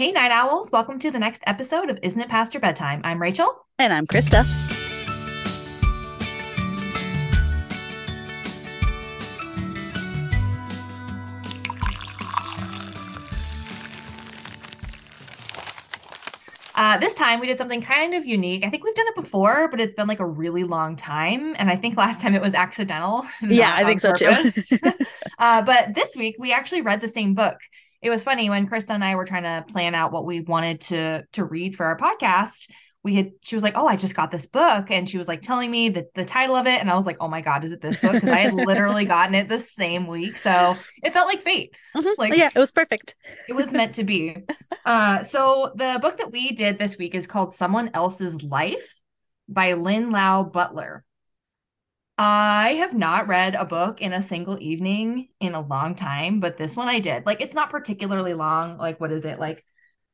Hey, Night Owls. Welcome to the next episode of Isn't It Past Your Bedtime? I'm Rachel. And I'm Krista. Uh, this time we did something kind of unique. I think we've done it before, but it's been like a really long time. And I think last time it was accidental. Yeah, I think so too. uh, but this week we actually read the same book. It was funny when Krista and I were trying to plan out what we wanted to to read for our podcast we had she was like oh i just got this book. And she was like telling me the, the title of it and i was like oh my god is it this book? Because i had literally gotten it the same week so it felt like fate. Mm-hmm. like yeah it was perfect. it was meant to be. Uh so the book that we did this week is called someone else's life by Lyn Liao Butler I have not read a book in a single evening in a long time, but this one I did. Like, it's not particularly long. Like, what is it? Like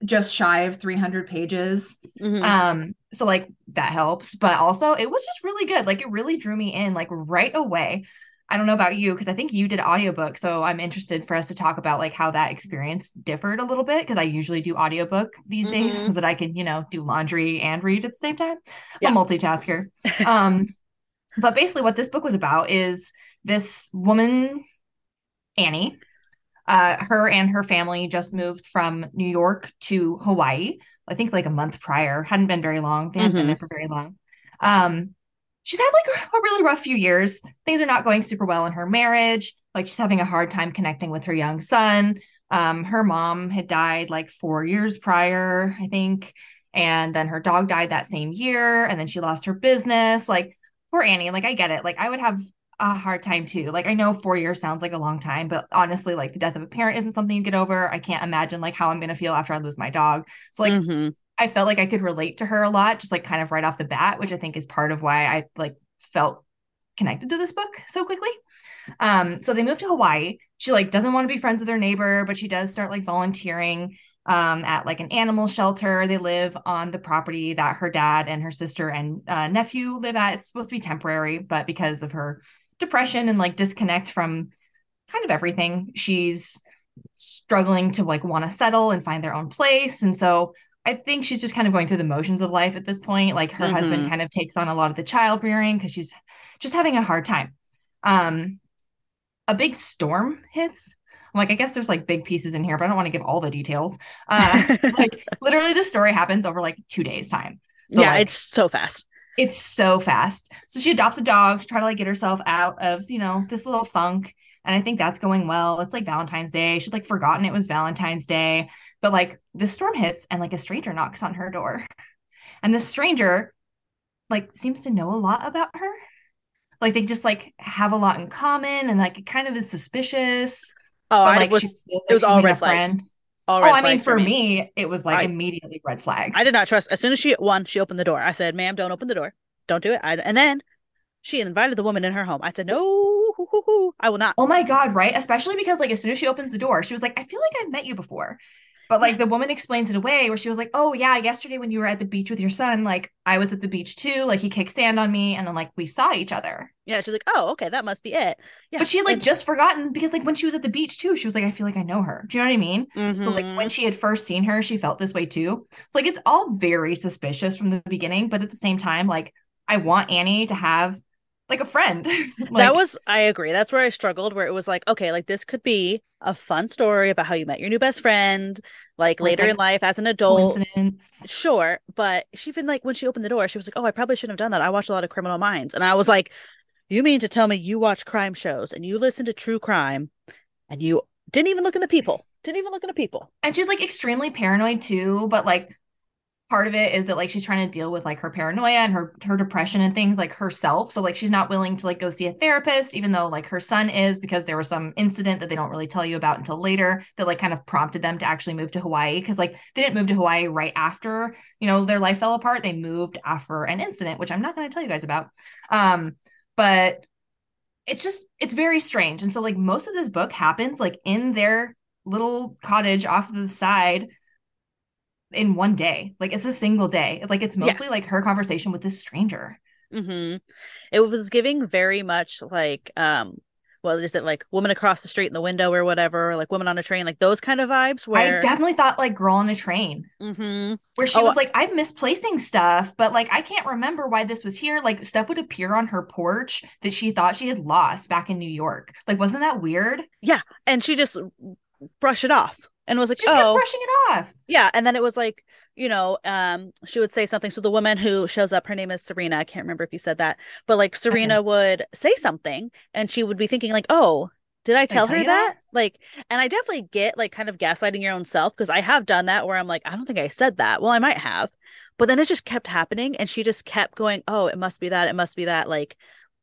just shy of 300 pages. Mm-hmm. Um, so like that helps, but also it was just really good. Like it really drew me in like right away. I don't know about you because I think you did audiobook, so I'm interested for us to talk about like how that experience differed a little bit because I usually do audiobook these mm-hmm. days so that I can, you know, do laundry and read at the same time. Yeah. I'm a multitasker. um but basically what this book was about is this woman Annie uh, her and her family just moved from New York to Hawaii. I think like a month prior, hadn't been very long. They hadn't mm-hmm. been there for very long. Um, she's had like a, a really rough few years. Things are not going super well in her marriage. Like she's having a hard time connecting with her young son. Um, her mom had died like four years prior, I think. And then her dog died that same year. And then she lost her business. Like, poor Annie. Like, I get it. Like, I would have a hard time too. Like I know 4 years sounds like a long time, but honestly like the death of a parent isn't something you get over. I can't imagine like how I'm going to feel after I lose my dog. So like mm-hmm. I felt like I could relate to her a lot just like kind of right off the bat, which I think is part of why I like felt connected to this book so quickly. Um so they moved to Hawaii. She like doesn't want to be friends with her neighbor, but she does start like volunteering um, at like an animal shelter. They live on the property that her dad and her sister and uh, nephew live at. It's supposed to be temporary, but because of her depression and like disconnect from kind of everything. She's struggling to like want to settle and find their own place. And so I think she's just kind of going through the motions of life at this point. Like her mm-hmm. husband kind of takes on a lot of the child rearing because she's just having a hard time. Um, a big storm hits. I'm like, I guess there's like big pieces in here, but I don't want to give all the details. Uh, like literally, the story happens over like two days' time. So, yeah, like, it's so fast. It's so fast. So she adopts a dog to try to like get herself out of, you know, this little funk. And I think that's going well. It's like Valentine's Day. She'd like forgotten it was Valentine's Day. But like the storm hits and like a stranger knocks on her door. And the stranger like seems to know a lot about her. Like they just like have a lot in common and like it kind of is suspicious. Oh, but, like, was, like it was all red flags. Friend. All oh, I mean, for, for me. me. it was like I, immediately red flags. I did not trust. As soon as she one, she opened the door. I said, "Ma'am, don't open the door. Don't do it." I, and then she invited the woman in her home. I said, "No, I will not." Oh my god, right? Especially because like as soon as she opens the door, she was like, "I feel like I've met you before." But like the woman explains it away where she was like, Oh yeah, yesterday when you were at the beach with your son, like I was at the beach too. Like he kicked sand on me and then like we saw each other. Yeah, she's like, Oh, okay, that must be it. Yeah. But she had like and- just forgotten because like when she was at the beach too, she was like, I feel like I know her. Do you know what I mean? Mm-hmm. So like when mm-hmm. she had first seen her, she felt this way too. So like it's all very suspicious from the beginning, but at the same time, like I want Annie to have like a friend. like, that was I agree. That's where I struggled where it was like, okay, like this could be a fun story about how you met your new best friend, like later like in life as an adult. Sure. But she even like when she opened the door, she was like, Oh, I probably shouldn't have done that. I watched a lot of criminal minds. And I was like, You mean to tell me you watch crime shows and you listen to true crime and you didn't even look in the people. Didn't even look at the people. And she's like extremely paranoid too, but like part of it is that like she's trying to deal with like her paranoia and her her depression and things like herself. So like she's not willing to like go see a therapist even though like her son is because there was some incident that they don't really tell you about until later that like kind of prompted them to actually move to Hawaii because like they didn't move to Hawaii right after you know their life fell apart. They moved after an incident which I'm not going to tell you guys about. Um but it's just it's very strange. And so like most of this book happens like in their little cottage off the side in one day. Like it's a single day. Like it's mostly yeah. like her conversation with this stranger. Mm-hmm. It was giving very much like um well, is it like woman across the street in the window or whatever, or like woman on a train, like those kind of vibes. Where I definitely thought like girl on a train, mm-hmm. where she oh, was like, I'm misplacing stuff, but like I can't remember why this was here. Like stuff would appear on her porch that she thought she had lost back in New York. Like, wasn't that weird? Yeah, and she just brushed it off and was like, just oh, brushing it off. Yeah, and then it was like, you know, um, she would say something. So the woman who shows up, her name is Serena. I can't remember if you said that, but like Serena would say something, and she would be thinking like, oh, did I tell, did I tell her that? that? Like, and I definitely get like kind of gaslighting your own self because I have done that where I'm like, I don't think I said that. Well, I might have, but then it just kept happening, and she just kept going, oh, it must be that, it must be that, like,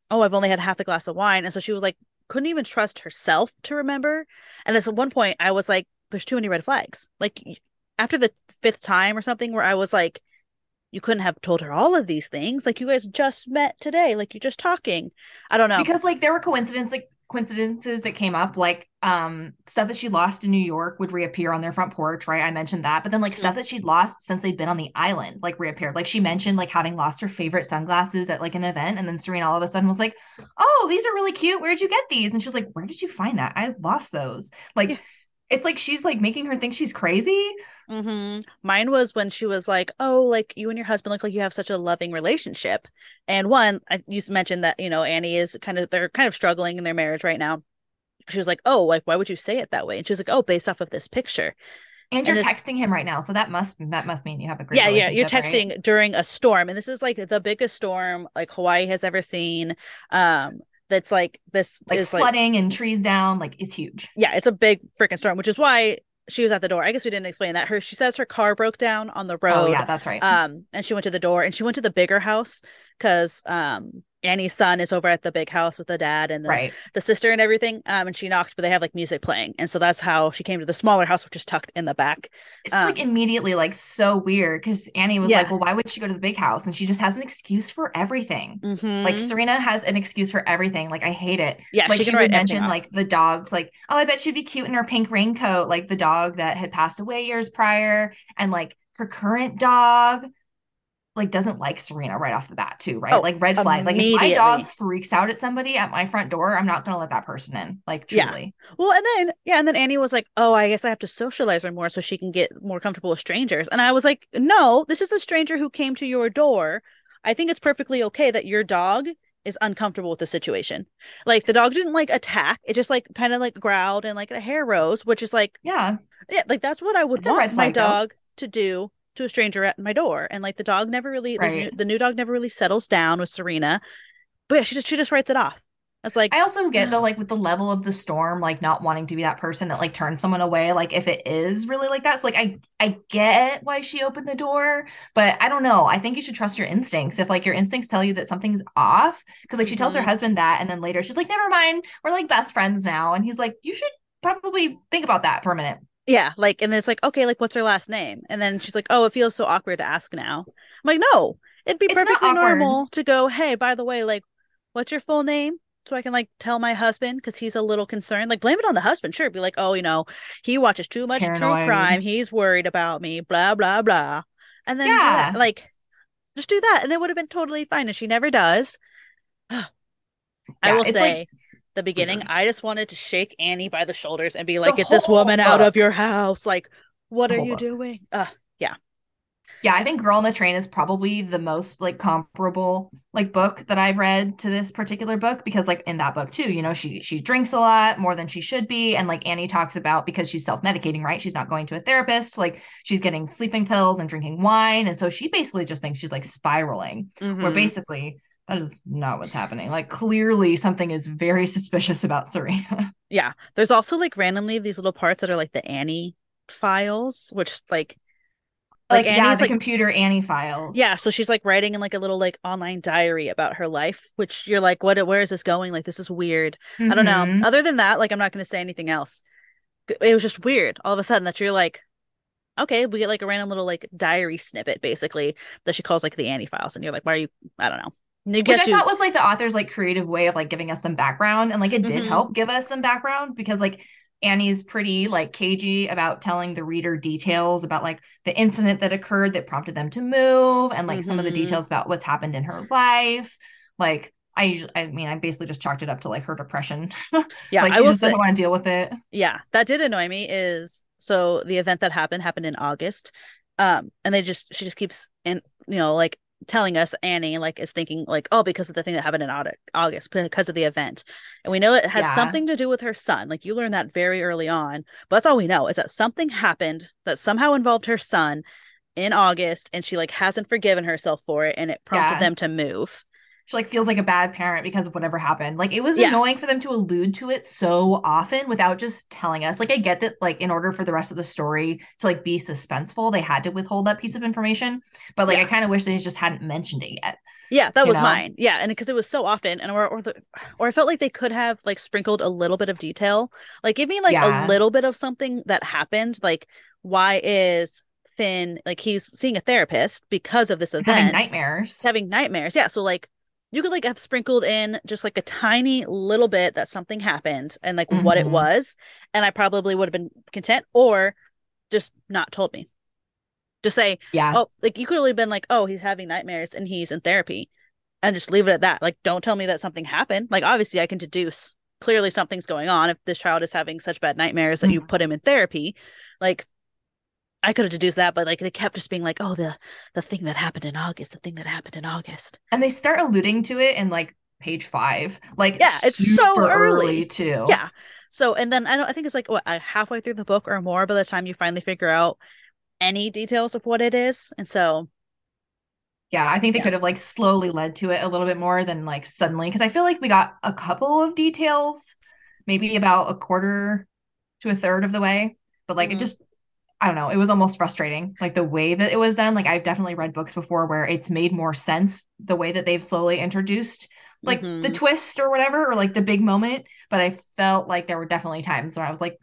oh, I've only had half a glass of wine, and so she was like, couldn't even trust herself to remember. And at one point, I was like, there's too many red flags. Like after the fifth time or something, where I was like, you couldn't have told her all of these things. Like you guys just met today. Like you're just talking. I don't know. Because like there were coincidences, like coincidences that came up, like um stuff that she lost in New York would reappear on their front porch, right? I mentioned that. But then like stuff that she'd lost since they'd been on the island, like reappeared. Like she mentioned like having lost her favorite sunglasses at like an event. And then Serena all of a sudden was like, Oh, these are really cute. Where'd you get these? And she was like, Where did you find that? I lost those. Like yeah it's like she's like making her think she's crazy. Mm-hmm. Mine was when she was like, "Oh, like you and your husband look like you have such a loving relationship." And one, I you mentioned that you know Annie is kind of they're kind of struggling in their marriage right now. She was like, "Oh, like why would you say it that way?" And she was like, "Oh, based off of this picture." And you're and texting him right now, so that must that must mean you have a great. Yeah, yeah. You're texting right? during a storm, and this is like the biggest storm like Hawaii has ever seen. Um, that's like this like is flooding like, and trees down like it's huge. Yeah it's a big freaking storm which is why she was at the door. I guess we didn't explain that. Her she says her car broke down on the road oh yeah that's right. um and she went to the door and she went to the bigger house because um Annie's son is over at the big house with the dad and the, right. the sister and everything. Um, and she knocked, but they have like music playing, and so that's how she came to the smaller house, which is tucked in the back. It's um, like immediately like so weird because Annie was yeah. like, "Well, why would she go to the big house?" And she just has an excuse for everything. Mm-hmm. Like Serena has an excuse for everything. Like I hate it. Yeah, like she, she would mention like the dogs. Like, oh, I bet she'd be cute in her pink raincoat. Like the dog that had passed away years prior, and like her current dog like doesn't like Serena right off the bat too, right? Oh, like red flag. Like if my dog freaks out at somebody at my front door, I'm not gonna let that person in. Like truly. Yeah. Well, and then yeah, and then Annie was like, "Oh, I guess I have to socialize her more so she can get more comfortable with strangers." And I was like, "No, this is a stranger who came to your door. I think it's perfectly okay that your dog is uncomfortable with the situation. Like the dog didn't like attack; it just like kind of like growled and like a hair rose, which is like yeah, yeah, like that's what I would it's want my dog though. to do to a stranger at my door and like the dog never really right. the, the new dog never really settles down with serena but yeah she just she just writes it off it's like I also get though, like with the level of the storm, like not wanting to be that person that like turns someone away. Like if it is really like that, so like I I get why she opened the door, but I don't know. I think you should trust your instincts. If like your instincts tell you that something's off, because like she tells her mm-hmm. husband that, and then later she's like, "Never mind, we're like best friends now," and he's like, "You should probably think about that for a minute." Yeah, like, and it's like, okay, like, what's her last name? And then she's like, oh, it feels so awkward to ask now. I'm like, no, it'd be it's perfectly normal to go, hey, by the way, like, what's your full name? So I can like tell my husband because he's a little concerned. Like, blame it on the husband. Sure, be like, oh, you know, he watches too much Paranoid. true crime. He's worried about me. Blah blah blah. And then yeah. like, just do that, and it would have been totally fine. And she never does. I will say. Like- the beginning, mm-hmm. I just wanted to shake Annie by the shoulders and be like, the "Get this woman book. out of your house! Like, what are you book. doing?" Uh, yeah, yeah. I think "Girl on the Train" is probably the most like comparable like book that I've read to this particular book because like in that book too, you know, she she drinks a lot more than she should be, and like Annie talks about because she's self medicating, right? She's not going to a therapist, like she's getting sleeping pills and drinking wine, and so she basically just thinks she's like spiraling. Mm-hmm. Where basically that is not what's happening. Like clearly something is very suspicious about Serena. yeah. There's also like randomly these little parts that are like the Annie files, which like like, like yeah, the like, computer Annie files. Yeah, so she's like writing in like a little like online diary about her life, which you're like, what? Where is this going? Like, this is weird. Mm-hmm. I don't know. Mm-hmm. Other than that, like, I'm not going to say anything else. It was just weird all of a sudden that you're like, okay, we get like a random little like diary snippet basically that she calls like the Annie files, and you're like, why are you? I don't know. Which I thought was like the author's like creative way of like giving us some background. And like it did mm-hmm. help give us some background because like Annie's pretty like cagey about telling the reader details about like the incident that occurred that prompted them to move and like mm-hmm. some of the mm-hmm. details about what's happened in her life. Like I usually, I mean, I basically just chalked it up to like her depression. yeah, like she just say, doesn't want to deal with it. Yeah, that did annoy me. Is so the event that happened happened in August, um, and they just she just keeps in you know like telling us Annie like is thinking like oh because of the thing that happened in August because of the event and we know it had yeah. something to do with her son like you learned that very early on but that's all we know is that something happened that somehow involved her son in August and she like hasn't forgiven herself for it and it prompted yeah. them to move she like feels like a bad parent because of whatever happened. Like it was yeah. annoying for them to allude to it so often without just telling us. Like I get that like in order for the rest of the story to like be suspenseful, they had to withhold that piece of information. But like yeah. I kind of wish they just hadn't mentioned it yet. Yeah, that was know? mine. Yeah, and because it was so often, and or or, the, or I felt like they could have like sprinkled a little bit of detail, like give me like yeah. a little bit of something that happened. Like why is Finn like he's seeing a therapist because of this event, having nightmares, having nightmares. Yeah, so like you could like have sprinkled in just like a tiny little bit that something happened and like mm-hmm. what it mm-hmm. was and i probably would have been content or just not told me just say yeah oh like you could have been like oh he's having nightmares and he's in therapy and just leave it at that like don't tell me that something happened like obviously i can deduce clearly something's going on if this child is having such bad nightmares that mm-hmm. you put him in therapy like I could have deduced that, but like they kept just being like, "Oh, the the thing that happened in August, the thing that happened in August," and they start alluding to it in like page five, like yeah, it's so early. early too. Yeah. So and then I don't. I think it's like what halfway through the book or more by the time you finally figure out any details of what it is, and so yeah, I think they yeah. could have like slowly led to it a little bit more than like suddenly because I feel like we got a couple of details, maybe about a quarter to a third of the way, but like mm-hmm. it just I don't know, it was almost frustrating. Like the way that it was done. Like I've definitely read books before where it's made more sense the way that they've slowly introduced like mm-hmm. the twist or whatever, or like the big moment. But I felt like there were definitely times where I was like,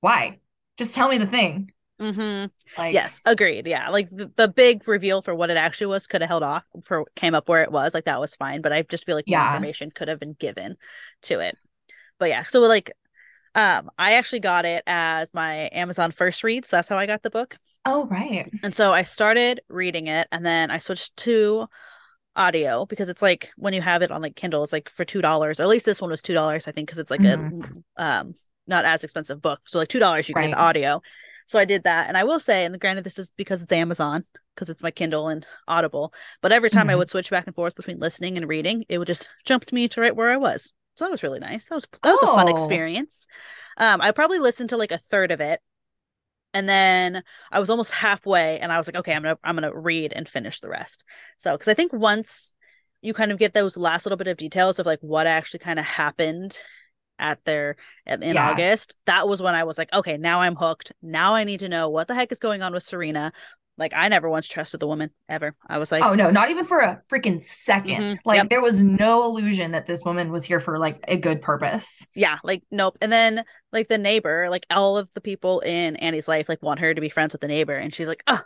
why? Just tell me the thing. Mm-hmm. Like, yes, agreed. Yeah, like the, the big reveal for what it actually was could have held off for came up where it was. Like that was fine, but I just feel like more information could have been given to it. But yeah, so like um, I actually got it as my Amazon first read. So that's how I got the book. Oh, right. And so I started reading it and then I switched to audio because it's like when you have it on like Kindle, it's like for two dollars, or at least this one was two dollars, I think, because it's like mm-hmm. a um not as expensive book. So like two dollars you can right. get the audio. So I did that. And I will say, and granted, this is because it's Amazon, because it's my Kindle and Audible. But every time mm-hmm. I would switch back and forth between listening and reading, it would just jump to me to right where I was. So that was really nice. That was that was oh. a fun oh. experience. Um, I probably listened to like a third of it, and then I was almost halfway, and I was like, okay, I'm gonna I'm gonna read and finish the rest. So because I think once you kind of get those last little bit of details of like what actually kind of happened at their in yeah. August, that was when I was like, okay, now I'm hooked. Now I need to know what the heck is going on with Serena. Like I never once trusted the woman ever. I was like, oh no, not even for a freaking 2nd mm-hmm. Like yep. there was no illusion that this woman was here for like a good purpose. Yeah, like nope. And then like the neighbor, like all of the people in Annie's life, like want her to be friends with the neighbor, and she's like, oh,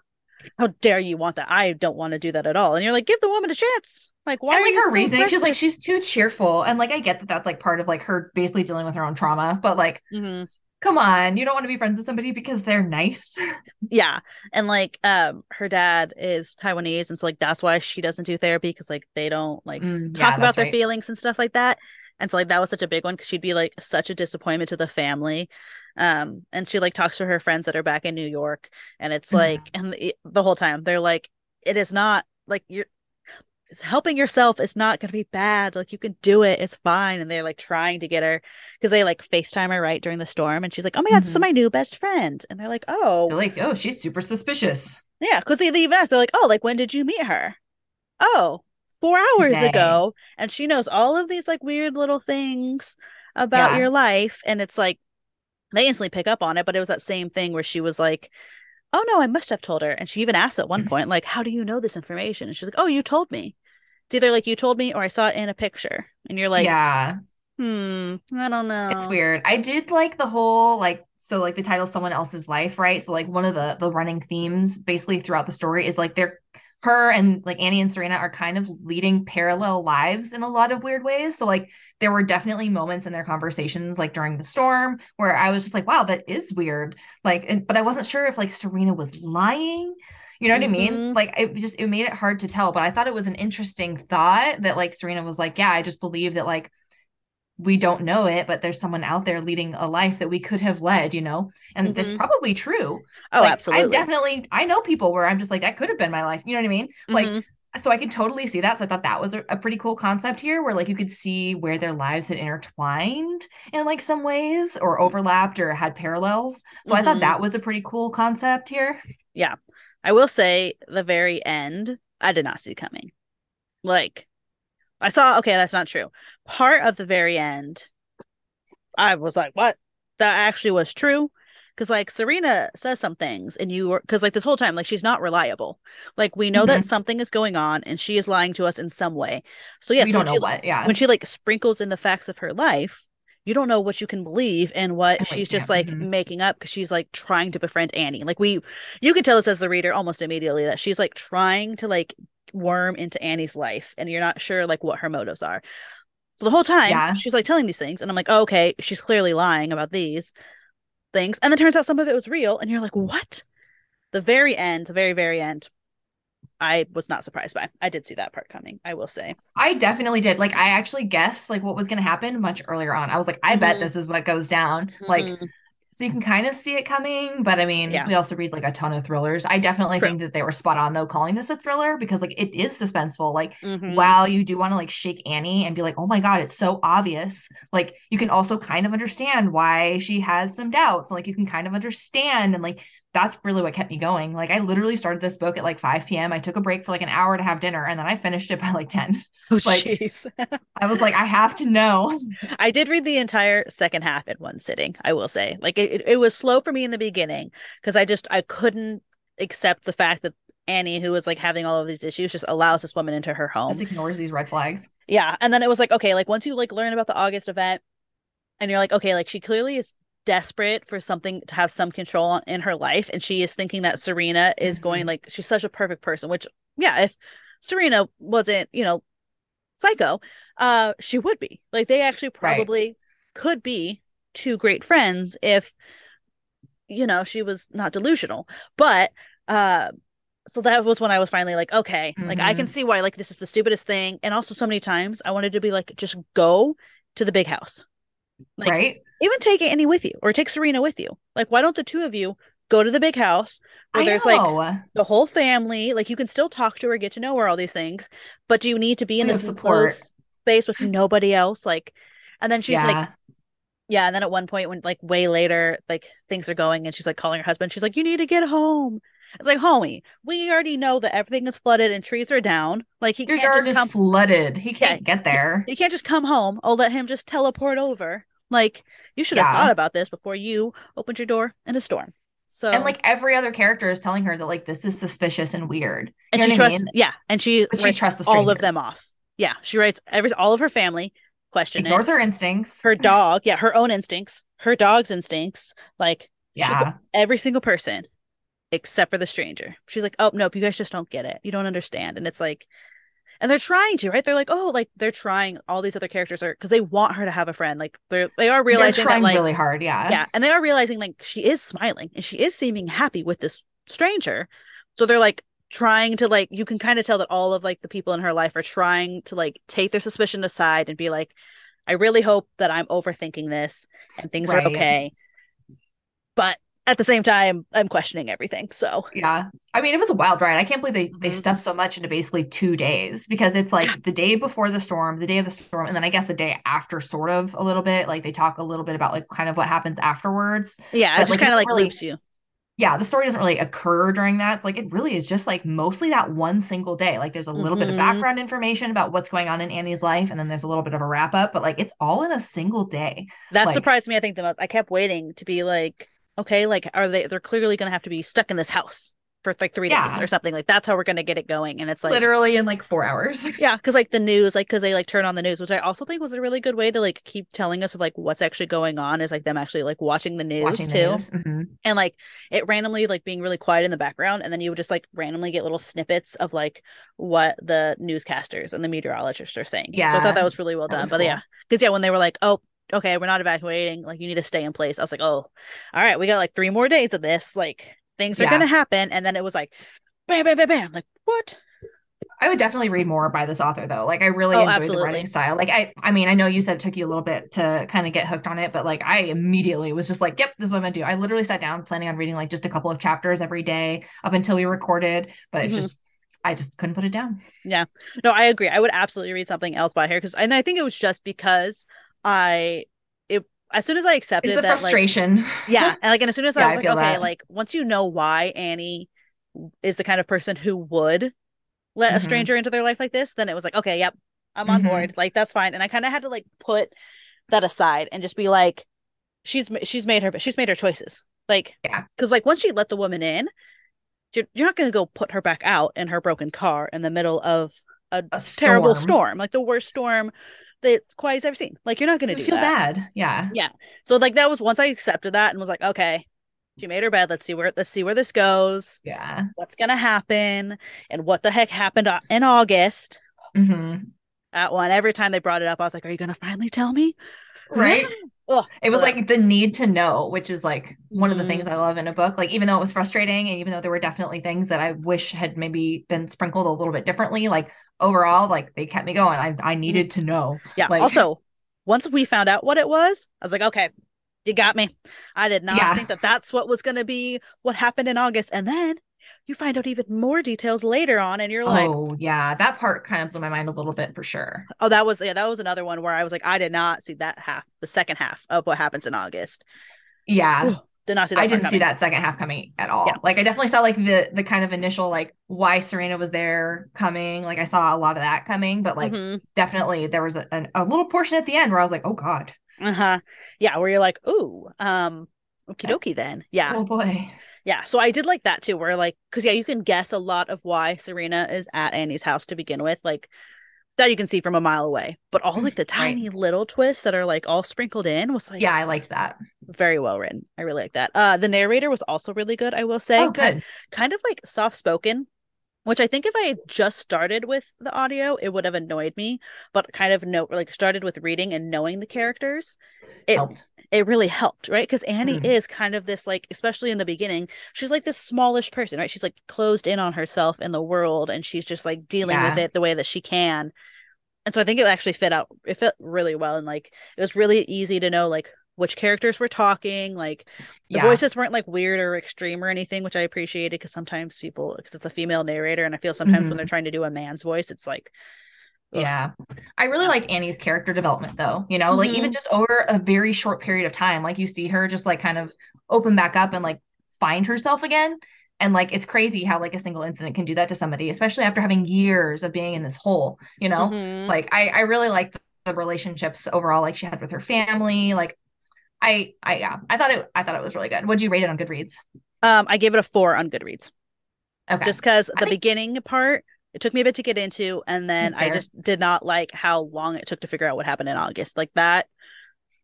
how dare you want that? I don't want to do that at all. And you're like, give the woman a chance. Like, why? And like her so reasoning, she's like, she's too cheerful, and like I get that that's like part of like her basically dealing with her own trauma, but like. Mm-hmm come on you don't want to be friends with somebody because they're nice yeah and like um her dad is taiwanese and so like that's why she doesn't do therapy because like they don't like mm, talk yeah, about their right. feelings and stuff like that and so like that was such a big one because she'd be like such a disappointment to the family um and she like talks to her friends that are back in new york and it's like mm. and the, the whole time they're like it is not like you're helping yourself is not going to be bad. Like you can do it. It's fine. And they're like trying to get her because they like FaceTime her right during the storm. And she's like, oh my God, mm-hmm. this is mm-hmm. my new best friend. And they're like, oh. They're like, oh, she's super suspicious. Yeah. Because they, they even ask, they're like, oh, like when did you meet her? Oh, four hours Today. ago. And she knows all of these like weird little things about yeah. your life. And it's like, they instantly pick up on it. But it was that same thing where she was like, oh no, I must have told her. And she even asked at one mm-hmm. point, like, how do you know this information? And she's like, oh, you told me. It's either like you told me or I saw it in a picture. And you're like, yeah, hmm, I don't know. It's weird. I did like the whole, like, so like the title someone else's life, right? So like one of the the running themes basically throughout the story is like they're her and like Annie and Serena are kind of leading parallel lives in a lot of weird ways. So like there were definitely moments in their conversations like during the storm where I was just like, wow, that is weird. Like, and, but I wasn't sure if like Serena was lying. You know what mm-hmm. I mean? Mm-hmm. Like it just it made it hard to tell, but I thought it was an interesting thought that like Serena was like, yeah, I just believe that like we don't know it, but there's someone out there leading a life that we could have led, you know, and mm-hmm. that's probably true. Oh, like, absolutely. I definitely, I know people where I'm just like, that could have been my life. You know what I mean? Mm-hmm. Like, so I can totally see that. So I thought that was a, a, pretty cool concept here where like you could see where their lives had intertwined in like some ways or overlapped or had parallels. So mm-hmm. I thought mm-hmm. that was a pretty cool concept here. Yeah. I will say the very end, I did not see coming. Like, I saw, okay, that's not true. Part of the very end, I was like, what? That actually was true. Cause like Serena says some things and you were, cause like this whole time, like she's not reliable. Like we know mm-hmm. that something is going on and she is lying to us in some way. So yes, we don't know she, what, yeah. When she like sprinkles in the facts of her life, you don't know what you can believe and what she's just like mm-hmm. making up because she's like trying to befriend Annie. Like we, you can tell this as the reader almost immediately that she's like trying to like worm into Annie's life and you're not sure like what her motives are. So the whole time yeah. she's like telling these things and I'm like, oh, okay, she's clearly lying about these things. And then turns out some of it was real and you're like, what? The very end, the very, very end, I was not surprised by. I did see that part coming, I will say. I definitely did. Like I actually guessed like what was gonna happen much earlier on. I was like, I mm-hmm. bet this is what goes down. Mm-hmm. Like so you can kind of see it coming, but I mean, yeah. we also read like a ton of thrillers. I definitely True. think that they were spot on though calling this a thriller because like it is suspenseful. Like mm-hmm. while you do want to like shake Annie and be like, "Oh my god, it's so obvious." Like you can also kind of understand why she has some doubts. Like you can kind of understand and like that's really what kept me going. Like I literally started this book at like 5 p.m. I took a break for like an hour to have dinner and then I finished it by like 10. Oh like jeez. I was like, I have to know. I did read the entire second half in one sitting, I will say. Like it, it was slow for me in the beginning because I just I couldn't accept the fact that Annie, who was like having all of these issues, just allows this woman into her home. Just ignores these red flags. Yeah. And then it was like, okay, like once you like learn about the August event and you're like, okay, like she clearly is desperate for something to have some control on, in her life and she is thinking that Serena is mm-hmm. going like she's such a perfect person which yeah if Serena wasn't you know psycho uh she would be like they actually probably right. could be two great friends if you know she was not delusional but uh so that was when I was finally like, okay, mm-hmm. like I can mm-hmm. see why like this is the stupidest thing. And also so many times I wanted to be like, just go to the big house. Like, right even take Annie with you or take Serena with you. Like, why don't the two of you go to the big house where I there's know. like the whole family? Like, you can still talk to her, get to know her, all these things, but do you need to be in this support space with nobody else? Like, and then she's yeah. like, yeah. And then at one point, when like way later, like things are going and she's like calling her husband, she's like, you need to get home. It's like, homie, we already know that everything is flooded and trees are down. Like he Your can't just is come flooded. He can't yeah, get there. He can't just come home. I'll let him just teleport over. Like you should have yeah. thought about this before you opened your door in a storm. So and like every other character is telling her that like this is suspicious and weird. You and she trusts, I mean? yeah, and she but she trusts all of them off. Yeah, she writes every all of her family question ignores her instincts, her dog, yeah, her own instincts, her dog's instincts, like yeah, every single person except for the stranger. She's like, oh nope, you guys just don't get it, you don't understand, and it's like and they're trying to right? They're like oh like they're trying all these other characters are because they want her to have a friend. Like they're they are realizing they're trying that, like, really hard yeah. Yeah and they are realizing like she is smiling and she is seeming happy with this stranger. So they're like trying to like you can kind of tell that all of like the people in her life are trying to like take their suspicion aside and be like i really hope that i'm overthinking this and things right. are okay. But at the same time, I'm questioning everything. So yeah, I mean, it was a wild ride. I can't believe they they mm-hmm. stuffed so much into basically two days because it's like the day before the storm, the day of the storm, and then I guess the day after, sort of a little bit. Like they talk a little bit about like kind of what happens afterwards. Yeah, it just like, kind of like really, loops you. Yeah, the story doesn't really occur during that. It's like it really is just like mostly that one single day. Like there's a little mm-hmm. bit of mm-hmm. background information about what's going on in Annie's life, and then there's a little bit of a wrap up, but like it's all in a single day. That like, surprised me, I think, the most. I kept waiting to be like okay, like are they they're clearly gonna have to be stuck in this house. for like three yeah. days or something. Like that's how we're gonna get it going. And it's like literally in like four hours. yeah, because like the news, like because they like turn on the news, which I also think was a really good way to like keep telling us of like what's actually going on. Is like them actually like watching the news watching too, the news. Mm-hmm. and like it randomly like being really quiet in the background, and then you would just like randomly get little snippets of like what the newscasters and the meteorologists are saying. Yeah, so I thought that was really well done. But cool. yeah, because yeah, when they were like, oh okay, we're not evacuating. Like, you need to stay in place. I was like, oh, all right, we got like three more days of this. Like, things are yeah. going to happen. And then it was like, bam, bam, bam, bam. Like, what? I would definitely read more by this author though. Like I really oh, enjoyed absolutely. the writing style. Like I I mean, I know you said it took you a little bit to kind of get hooked on it, but like I immediately was just like, yep, this is what I'm gonna do. I literally sat down planning on reading like just a couple of chapters every day up until we recorded, but mm-hmm. it's just I just couldn't put it down. Yeah. No, I agree. I would absolutely read something else by her because and I think it was just because I it as soon as I accepted it's that frustration. Like, yeah. And like and as soon as yeah, I was like, okay, that. like once you know why Annie is the kind of person who would let mm-hmm. a stranger into their life like this, then it was like, okay, yep, I'm on mm-hmm. board. Like that's fine. And I kind of had to like put that aside and just be like, she's she's made her she's made her choices. Like, yeah, because like once she let the woman in, you're you're not gonna go put her back out in her broken car in the middle of a, a terrible storm, like the worst storm that Kauai's ever seen. Like you're not gonna do that. feel that. bad. Yeah. Yeah. So like that was once I accepted that and was like, okay, she made her bed. Let's see where let's see where this goes. Yeah. What's gonna happen and what the heck happened in August. Mm-hmm. That one. Every time they brought it up, I was like, "Are you gonna finally tell me?" Right. Ugh, it was like the need to know, which is like one mm-hmm. of the things mm-hmm. I love in a book. Like, even though it was frustrating, and even though there were definitely things that I wish had maybe been sprinkled a little bit differently, like overall, like they kept me going. I I needed to know. Yeah. Like, also, once we found out what it was, I was like, okay, you got me. I did not yeah. think that that's what was going to be what happened in August. And then you find out even more details later on and you're like oh yeah that part kind of blew my mind a little bit for sure oh that was yeah that was another one where i was like i did not see that half the second half of what happens in august yeah Ooh, did not see that i didn't coming. see that second half coming at all yeah. like i definitely saw like the the kind of initial like why serena was there coming like i saw a lot of that coming but like mm-hmm. definitely there was a, a, a little portion at the end where i was like oh god uh-huh. Yeah, where you're like, ooh, um, okie dokie then. Yeah. Oh boy. Yeah. So I did like that too, where like, cause yeah, you can guess a lot of why Serena is at Annie's house to begin with. Like that you can see from a mile away. But all like the tiny right. little twists that are like all sprinkled in was like Yeah, I liked that. Very well written. I really like that. Uh the narrator was also really good, I will say. Oh, good. Kind, kind of like soft spoken which I think if I had just started with the audio, it would have annoyed me. But kind of know, like started with reading and knowing the characters, it helped. It really helped, right? Because Annie mm. is kind of this, like, especially in the beginning, she's like this smallish person, right? She's like closed in on herself in the world, and she's just like dealing yeah. with it the way that she can. And so I think it actually fit out. It fit really well, and like it was really easy to know, like which characters were talking like the yeah. voices weren't like weird or extreme or anything which i appreciated because sometimes people because it's a female narrator and i feel sometimes mm-hmm. when they're trying to do a man's voice it's like. Yeah i really liked annie's character development though you know mm-hmm. like even mm-hmm. just over a very short period of time like you see her just like kind of open back up and like find herself again and like it's crazy how like a single incident can do that to somebody especially after having years of being in this hole you know mm-hmm. like i i really like the, the relationships overall like she had with her family like I I yeah, I thought it I thought it was really good. What'd you rate it on Goodreads? Um, I gave it a four on Goodreads. Okay. Just because the think... beginning part it took me a bit to get into, and then I just did not like how long it took to figure out what happened in August. Like that,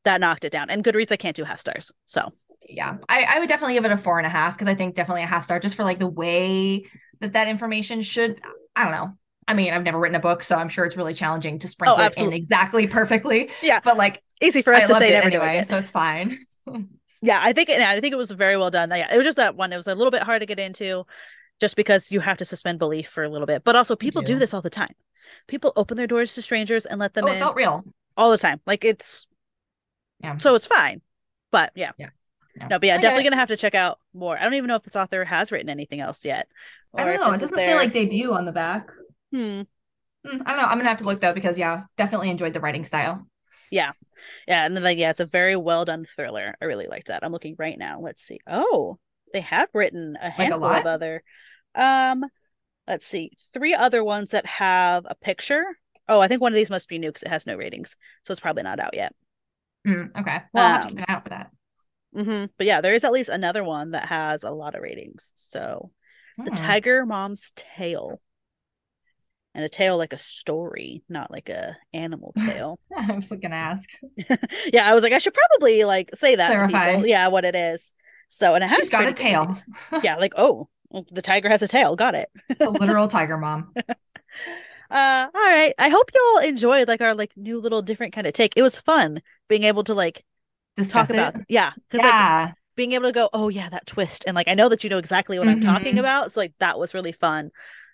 that knocked it down. And Goodreads, I can't do half stars. So yeah, I, I would definitely give it a four and a half because I think definitely a half star just for like the way that that information should. I don't know. I mean, I've never written a book, so I'm sure it's really challenging to sprinkle oh, it in exactly perfectly. Yeah, but like easy for us I to say never anyway, it. so it's fine. yeah, I think it, I think it was very well done. Yeah, it was just that one. It was a little bit hard to get into, just because you have to suspend belief for a little bit. But also, people do. do. this all the time. People open their doors to strangers and let them oh, in. It felt real all the time. Like it's yeah. So it's fine. But yeah. Yeah. No, no but yeah, definitely gonna have to check out more. I don't even know if this author has written anything else yet. I don't know. It doesn't their... say like debut on the back. Hmm. hmm. I don't know. I'm gonna have to look though because yeah, definitely enjoyed the writing style. Yeah. Yeah. And then like, yeah, it's a very well done thriller. I really liked that. I'm looking right now. Let's see. Oh, they have written a handful like a of other um let's see. Three other ones that have a picture. Oh, I think one of these must be new because it has no ratings. So it's probably not out yet. Mm, okay. Well, um, I'll have to um, keep an eye out for that. Mm-hmm. But yeah, there is at least another one that has a lot of ratings. So The hmm. Tiger Mom's Tale. And a tale like a story, not like a animal tale. I was gonna ask. yeah, I was like, I should probably like say that. Clarify. Yeah, what it is. So and it has She's got a tail. yeah, like oh, the tiger has a tail. Got it. a literal tiger mom. Uh, all right. I hope y'all enjoyed like our like new little different kind of take. It was fun being able to like Discuss talk it. about yeah because yeah. like being able to go oh yeah that twist and like I know that you know exactly what mm-hmm. I'm talking about so like that was really fun.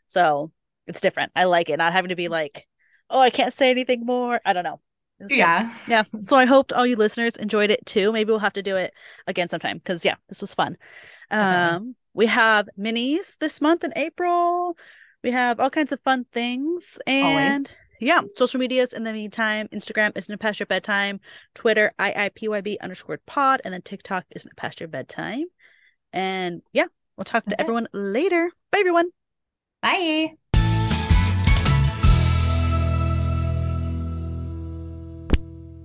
So it's different. I like it not having to be like oh I can't say anything more. I don't know. Yeah. Fun. Yeah. So I hoped all you listeners enjoyed it too. Maybe we'll have to do it again sometime because yeah, this was fun. Um, we have minis this month in April. We have all kinds of fun things. And Always. yeah, social medias in the meantime. Instagram isn't past your bedtime. Twitter, IIPYB underscore pod. And then TikTok isn't past your bedtime. And yeah, we'll talk That's to everyone later. Bye everyone. Bye.